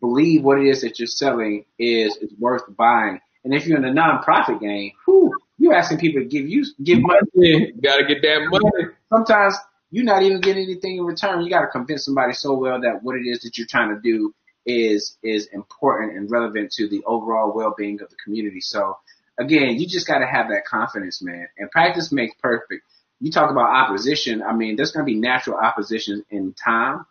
believe what it is that you're selling is is worth buying. And if you're in the nonprofit game, whew, you asking people to give you give money. money. Gotta get that money. Sometimes you're not even getting anything in return. You got to convince somebody so well that what it is that you're trying to do is is important and relevant to the overall well-being of the community. So again, you just got to have that confidence, man. And practice makes perfect. You talk about opposition. I mean, there's going to be natural opposition in time,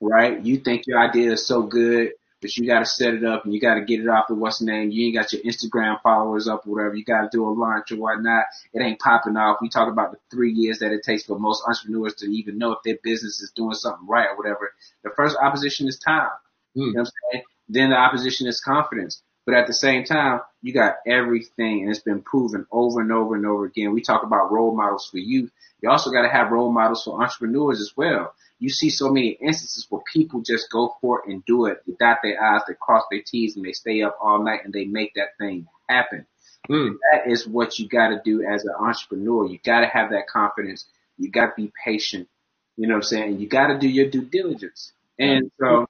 right? You think your idea is so good, but you got to set it up and you got to get it off the what's name. You ain't got your Instagram followers up or whatever. You got to do a launch or whatnot. It ain't popping off. We talk about the three years that it takes for most entrepreneurs to even know if their business is doing something right or whatever. The first opposition is time. You hmm. know what I'm saying? Then the opposition is confidence. But at the same time, you got everything and it's been proven over and over and over again. We talk about role models for youth. You also got to have role models for entrepreneurs as well. You see so many instances where people just go for it and do it. They dot their I's, they cross their T's, and they stay up all night and they make that thing happen. Mm. That is what you got to do as an entrepreneur. You got to have that confidence. You got to be patient. You know what I'm saying? You got to do your due diligence. And so,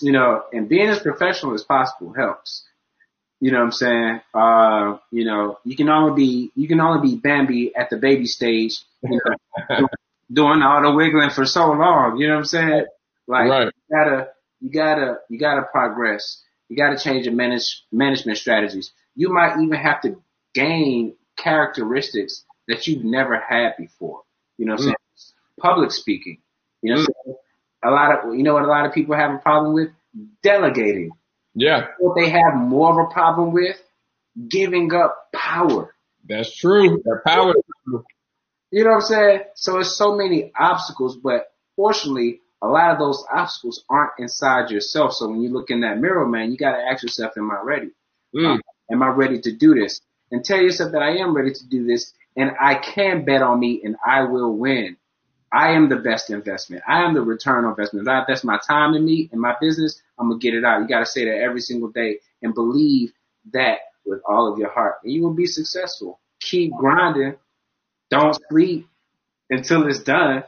you know, and being as professional as possible helps. You know what I'm saying? Uh, you know, you can only be, you can only be Bambi at the baby stage, you know, doing all the wiggling for so long. You know what I'm saying? Like, Right. you gotta, you gotta, you gotta progress. You gotta change your manage, management strategies. You might even have to gain characteristics that you've never had before. You know what I'm saying? Public speaking. You know what A lot of, you know what a lot of people have a problem with? Delegating. Yeah. What they have more of a problem with? Giving up power. That's true. That power. You know what I'm saying? So it's so many obstacles, but fortunately, a lot of those obstacles aren't inside yourself. So when you look in that mirror, man, you got to ask yourself, am I ready? Mm. Am I ready to do this? And tell yourself that I am ready to do this and I can bet on me and I will win. I am the best investment. I am the return on investment. If I invest my time in me and my business, I'm to get it out. You got to say that every single day and believe that with all of your heart and you will be successful. Keep grinding. Don't sleep until it's done.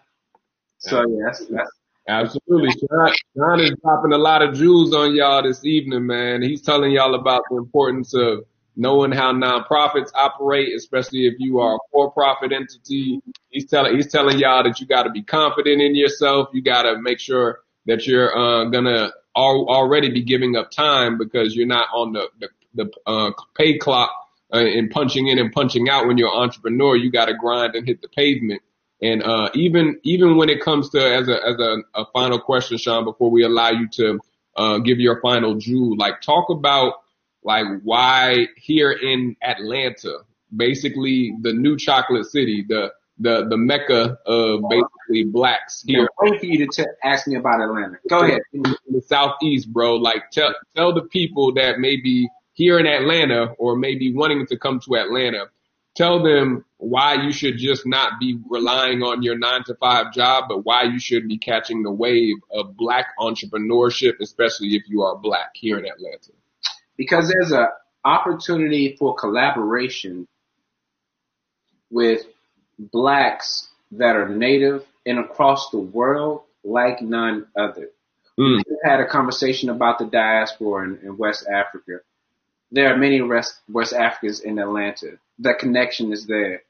So yeah, that's, Absolutely. John, Shawn is dropping a lot of jewels on y'all this evening, man. He's telling y'all about the importance of knowing how nonprofits operate, especially if you are a for-profit entity. He's telling he's telling y'all that you got to be confident in yourself. You got to make sure that you're uh, gonna al- already be giving up time because you're not on the the, the uh, pay clock uh, and punching in and punching out. When you're an entrepreneur, you got to grind and hit the pavement. And uh, even even when it comes to as a as a, a final question, Shawn, before we allow you to uh, give your final jewel, like talk about like why here in Atlanta, basically the new chocolate city, the the the mecca of basically blacks here. here Wait for you to t- ask me about Atlanta. Go ahead. in the southeast, bro. Like tell tell the people that maybe here in Atlanta or maybe wanting to come to Atlanta, tell them why you should just not be relying on your nine to five job, but why you should be catching the wave of black entrepreneurship, especially if you are black here in Atlanta. Because there's an opportunity for collaboration with blacks that are native and across the world like none other. Mm. We've had a conversation about the diaspora in, in West Africa. There are many West, West Africans in Atlanta. That connection is there.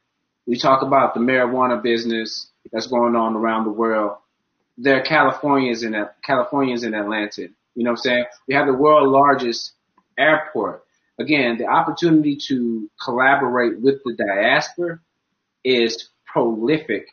We talk about the marijuana business that's going on around the world. There are Californians in Californians in Atlanta. You know what I'm saying? We have the world's largest airport. again, the opportunity to collaborate with the diaspora is prolific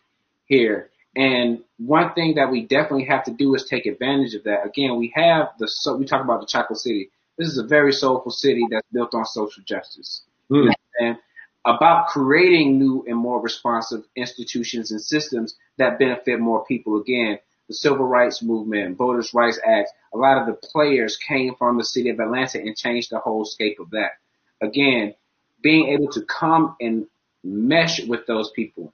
here. And one thing that we definitely have to do is take advantage of that. Again, we have the so we talk about the Chocolate City. This is a very soulful city that's built on social justice. Mm. And about creating new and more responsive institutions and systems that benefit more people. Again, the Civil Rights Movement, Voters' Rights Act, a lot of the players came from the city of Atlanta and changed the whole scape of that. Again, being able to come and mesh with those people,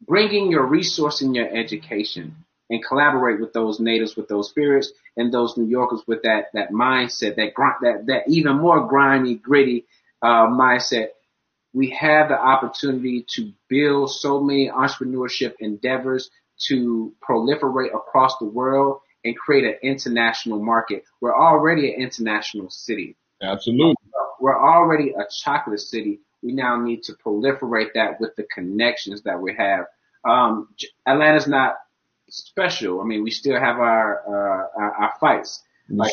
bringing your resource in your education and collaborate with those natives, with those spirits and those New Yorkers with that, that mindset, that, that, that even more grimy, gritty, uh, mindset. We have the opportunity to build so many entrepreneurship endeavors to proliferate across the world and create an international market. We're already an international city. Absolutely. We're already a chocolate city. We now need to proliferate that with the connections that we have. Um, Atlanta's not special. I mean, we still have our uh, our, our, fights, like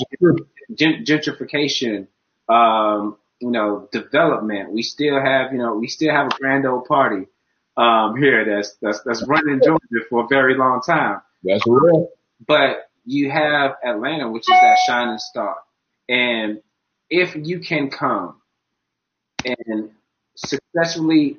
gentrification, um, you know, development. We still have, you know, we still have a grand old party um, here that's that's that's running Georgia for a very long time. That's real. But you have Atlanta, which is that shining star, and if you can come and successfully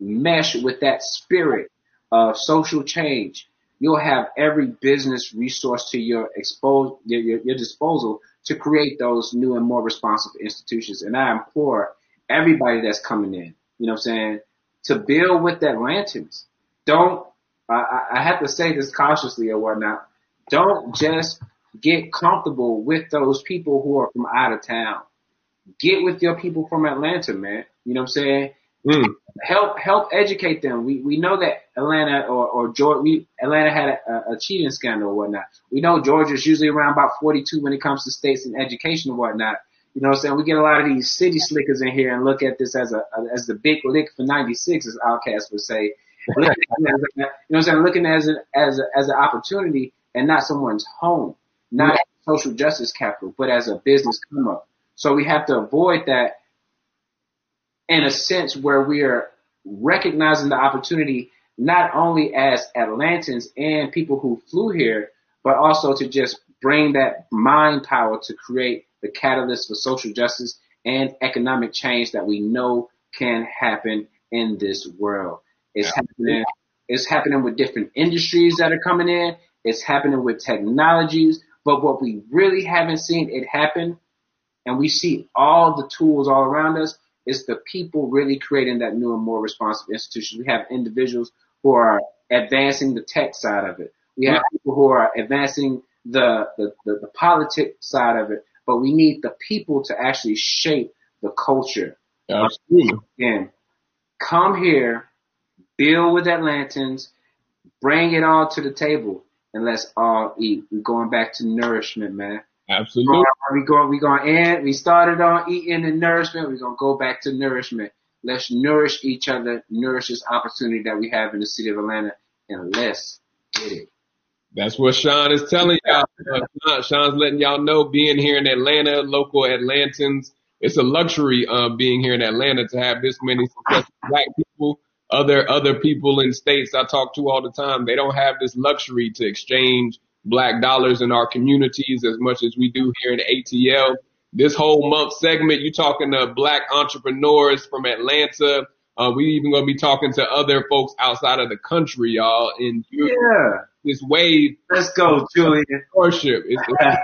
mesh with that spirit of social change, you'll have every business resource to your expose your, your, your disposal to create those new and more responsive institutions. And I implore everybody that's coming in, you know what I'm saying, to build with Atlantans. Don't, I, I have to say this cautiously or whatnot. Don't just get comfortable with those people who are from out of town. Get with your people from Atlanta, man. You know what I'm saying? Mm. Help help educate them. We we know that Atlanta or or Georgia, we Atlanta had a, a cheating scandal or whatnot. We know Georgia's usually around about 42 when it comes to states and education and whatnot. You know what I'm saying? We get a lot of these city slickers in here and look at this as a, as the big lick for 96, as Outkast would say. you know what I'm saying? Looking as an, as a, as an opportunity and not someone's home, not social justice capital, but as a business come up. So we have to avoid that in a sense where we are recognizing the opportunity not only as Atlantans and people who flew here, but also to just bring that mind power to create the catalyst for social justice and economic change that we know can happen in this world. It's yeah. happening. It's happening with different industries that are coming in. It's happening with technologies. But what we really haven't seen it happen, and we see all the tools all around us, is the people really creating that new and more responsive institution. We have individuals who are advancing the tech side of it. We have people who are advancing the, the, the, the politics side of it but we need the people to actually shape the culture. Absolutely. Again, come here, build with Atlantans, bring it all to the table, and let's all eat. We're going back to nourishment, man. Absolutely. We going we going end. We started on eating and nourishment. We're gonna go back to nourishment. Let's nourish each other, nourish this opportunity that we have in the city of Atlanta, and let's get it. That's what Shawn is telling y'all. Uh, Shawn's letting y'all know being here in Atlanta, local Atlantans, it's a luxury uh, being here in Atlanta to have this many successful black people. Other other people in states I talk to all the time, they don't have this luxury to exchange black dollars in our communities as much as we do here in ATL. This whole month segment, you're talking to black entrepreneurs from Atlanta. Uh, we even gonna be talking to other folks outside of the country, y'all. And yeah this wave. Let's go, Julian. Worship. It's, it's,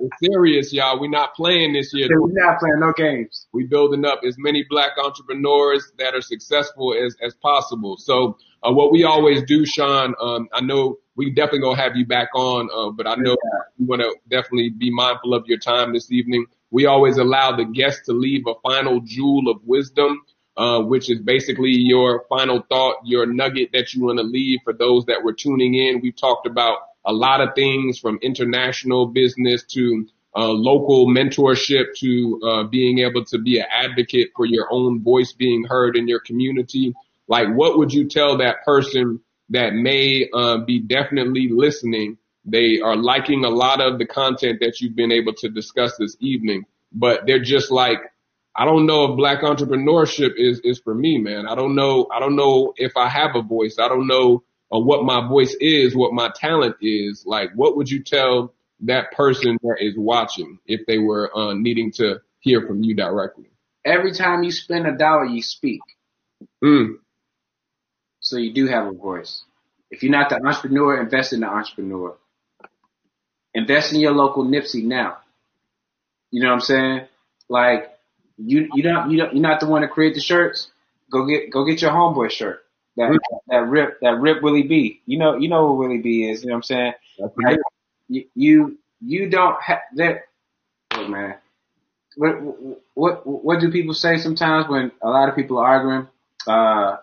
it's, serious, y'all. We're not playing this year. We're not playing no games. We're building up as many black entrepreneurs that are successful as, as possible. So, uh, what we always do, Shawn, um, I know we definitely gonna have you back on, uh, but I know yeah. you want to definitely be mindful of your time this evening. We always allow the guests to leave a final jewel of wisdom uh, which is basically your final thought, your nugget that you want to leave for those that were tuning in. We've talked about a lot of things from international business to uh, local mentorship to uh, being able to be an advocate for your own voice being heard in your community. Like, what would you tell that person that may uh, be definitely listening? They are liking a lot of the content that you've been able to discuss this evening, but they're just like, I don't know if black entrepreneurship is, is for me, man. I don't know. I don't know if I have a voice. I don't know uh, what my voice is, what my talent is. Like, what would you tell that person that is watching if they were uh, needing to hear from you directly? Every time you spend a dollar, you speak. Mm. So you do have a voice. If you're not the entrepreneur, invest in the entrepreneur. Invest in your local Nipsey now. You know what I'm saying? Like you you don't you don't you're not the one to create the shirts. Go get go get your homeboy shirt. That that rip that rip Willie B. You know you know who Willie B is. You know what I'm saying? Like, you, you you don't have that. Oh man, what what what do people say sometimes when a lot of people are arguing? Uh,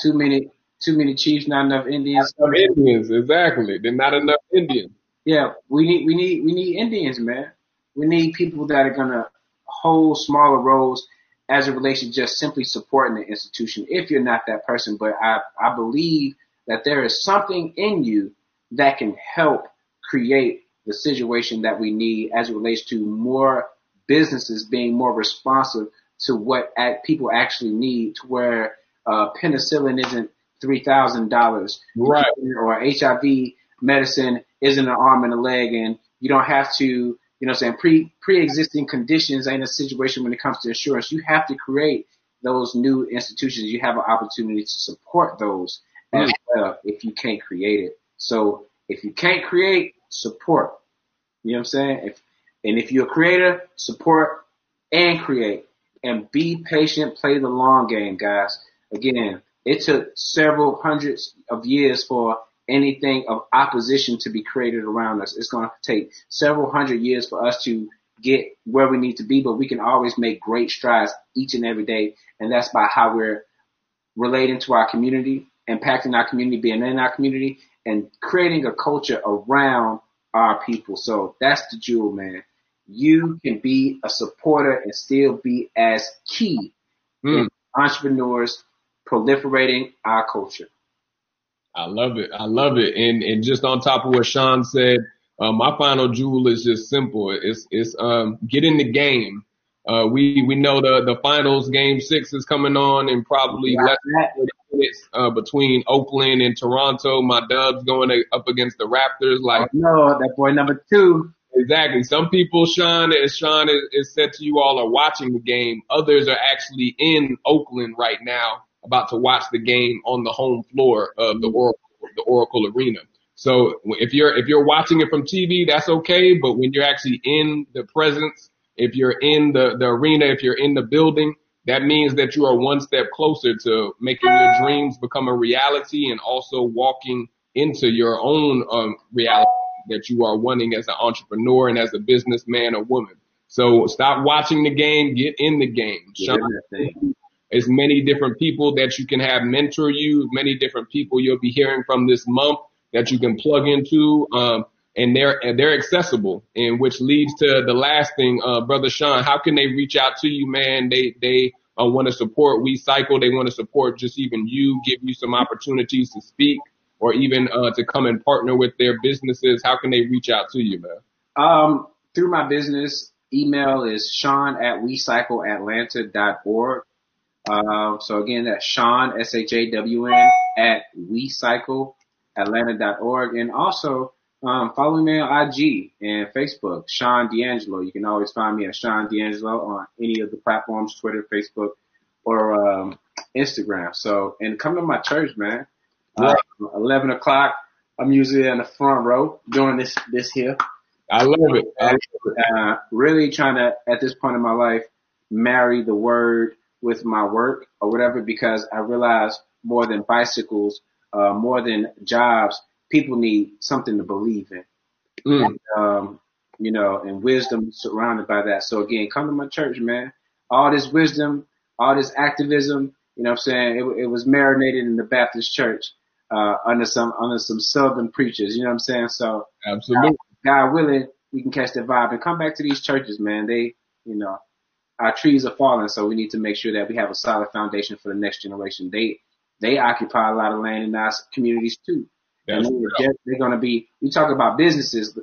too many too many chiefs, not enough Indians. Not enough Indians, exactly. There's not enough Indians. Yeah, we need we need we need Indians, man. We need people that are gonna hold smaller roles as it relates to just simply supporting the institution. If you're not that person, but I I believe that there is something in you that can help create the situation that we need as it relates to more businesses being more responsive to what people actually need to where uh, penicillin isn't three thousand dollars, right? Or HIV medicine isn't an arm and a leg, and you don't have to, you know, what I'm saying pre pre-existing conditions ain't a situation when it comes to insurance. You have to create those new institutions. You have an opportunity to support those mm-hmm. as well if you can't create it. So if you can't create, support. You know what I'm saying? If and if you're a creator, support and create and be patient, play the long game, guys. Again, it took several hundreds of years for anything of opposition to be created around us. It's going to take several hundred years for us to get where we need to be, but we can always make great strides each and every day. And that's by how we're relating to our community, impacting our community, being in our community, and creating a culture around our people. So that's the jewel, man. You can be a supporter and still be as key mm. entrepreneurs proliferating our culture. I love it. I love it. And and just on top of what Shawn said, uh, my final jewel is just simple. It's it's um get in the game. Uh, we we know the the finals game six is coming on in probably less than minutes uh, between Oakland and Toronto. My Dubs going up against the Raptors. Like oh, no, that boy number two. Exactly. Some people, Shawn, as Shawn is said to you all, are watching the game. Others are actually in Oakland right now about to watch the game on the home floor of the Oracle, the Oracle Arena. So if you're if you're watching it from TV, that's okay. But when you're actually in the presence, if you're in the the arena, if you're in the building, that means that you are one step closer to making your dreams become a reality and also walking into your own um, reality that you are wanting as an entrepreneur and as a businessman or woman. So stop watching the game, get in the game. As many different people that you can have mentor you, many different people you'll be hearing from this month that you can plug into. Um, and they're and they're accessible, and which leads to the last thing, uh, brother Shawn. How can they reach out to you, man? They they uh, want to support We Cycle. They want to support just even you, give you some opportunities to speak, or even uh, to come and partner with their businesses. How can they reach out to you, man? Um, through my business email is Shawn at WeCycleAtlanta.org. Uh, so again, that's Shawn, S-H-A-W-N at WeCycleAtlanta.org. And also, um, follow me on IG and Facebook, Shawn D'Angelo. You can always find me at Shawn D'Angelo on any of the platforms, Twitter, Facebook, or, um, Instagram. So, and come to my church, man. Uh, 11 o'clock. I'm usually in the front row doing this, this here. I love it. I love it. Uh, really trying to, at this point in my life, marry the word with my work or whatever because I realize more than bicycles, uh, more than jobs, people need something to believe in. Mm. And, um, you know, and wisdom surrounded by that. So again, come to my church, man. All this wisdom, all this activism, you know what I'm saying? It, it was marinated in the Baptist church, uh, under some, under some southern preachers, you know what I'm saying? So, absolutely. God, God willing, we can catch the vibe and come back to these churches, man. They, you know, our trees are falling, so we need to make sure that we have a solid foundation for the next generation. They they occupy a lot of land in our communities too. That's and they're, they're going to be. We talk about businesses,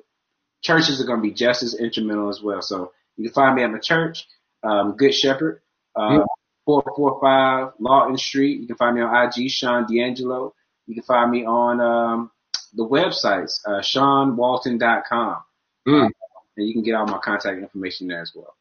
churches are going to be just as instrumental as well. So you can find me at my church, um, Good Shepherd. Uh, 445 Lawton Street. You can find me on IG, Shawn D'Angelo. You can find me on um, the websites, uh, ShawnWalton.com. Mm. Uh, and you can get all my contact information there as well.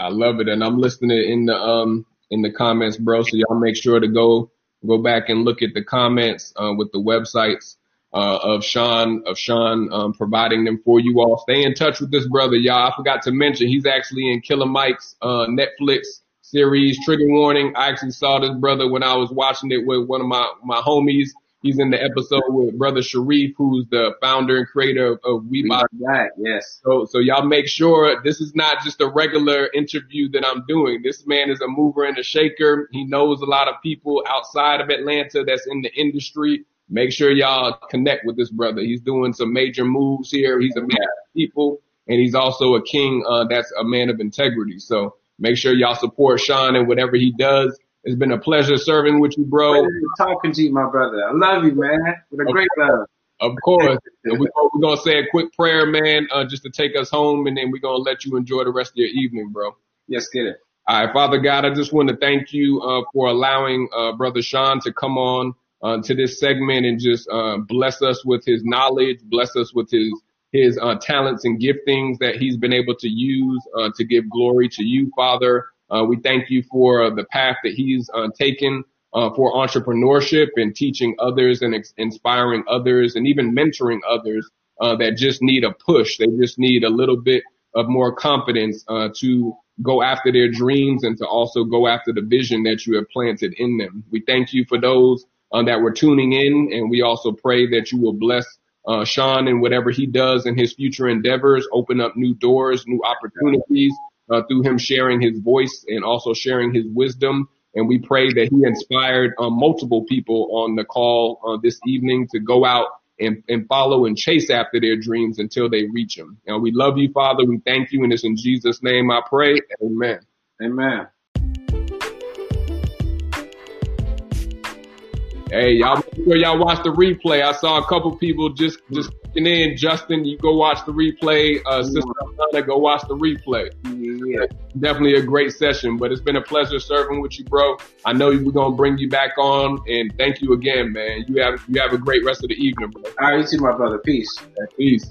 I love it, and I'm listing it in the um in the comments, bro. So y'all make sure to go go back and look at the comments uh, with the websites uh, of Shawn of Shawn um, providing them for you all. Stay in touch with this brother, y'all. I forgot to mention he's actually in Killer Mike's uh, Netflix series Trigger Warning. I actually saw this brother when I was watching it with one of my my homies. He's in the episode with brother Sharif, who's the founder and creator of, of We Buy Black. Yes. so, so y'all make sure this is not just a regular interview that I'm doing. This man is a mover and a shaker. He knows a lot of people outside of Atlanta that's in the industry. Make sure y'all connect with this brother. He's doing some major moves here. He's a man of people and he's also a king, uh, that's a man of integrity. So make sure y'all support Shawn and whatever he does. It's been a pleasure serving with you, bro. Talking to you, my brother. I love you, man. With a great love. Of course. And we, we're going to say a quick prayer, man, uh, just to take us home, and then we're going to let you enjoy the rest of your evening, bro. Yes, get it. All right, Father God, I just want to thank you uh, for allowing uh, Brother Shawn to come on uh, to this segment and just uh, bless us with his knowledge, bless us with his his uh, talents and giftings that he's been able to use uh, to give glory to you, Father. Uh, we thank you for the path that he's uh, taken uh, for entrepreneurship and teaching others and ex- inspiring others and even mentoring others uh, that just need a push. They just need a little bit of more confidence uh, to go after their dreams and to also go after the vision that you have planted in them. We thank you for those uh, that were tuning in, and we also pray that you will bless Shawn and whatever he does in his future endeavors, open up new doors, new opportunities uh, through him sharing his voice and also sharing his wisdom. And we pray that he inspired uh, multiple people on the call uh, this evening to go out and, and follow and chase after their dreams until they reach them. And we love you, Father. We thank you. And it's in Jesus' name I pray. Amen. Amen. Hey, y'all make sure y'all watch the replay. I saw a couple people just just clicking then Justin, you go watch the replay. Uh, Sister Alana, go watch the replay. Yeah. Definitely a great session, but it's been a pleasure serving with you, bro. I know we're gonna bring you back on, and thank you again, man. You have you have a great rest of the evening, bro. All right, you too, my brother. Peace. Peace.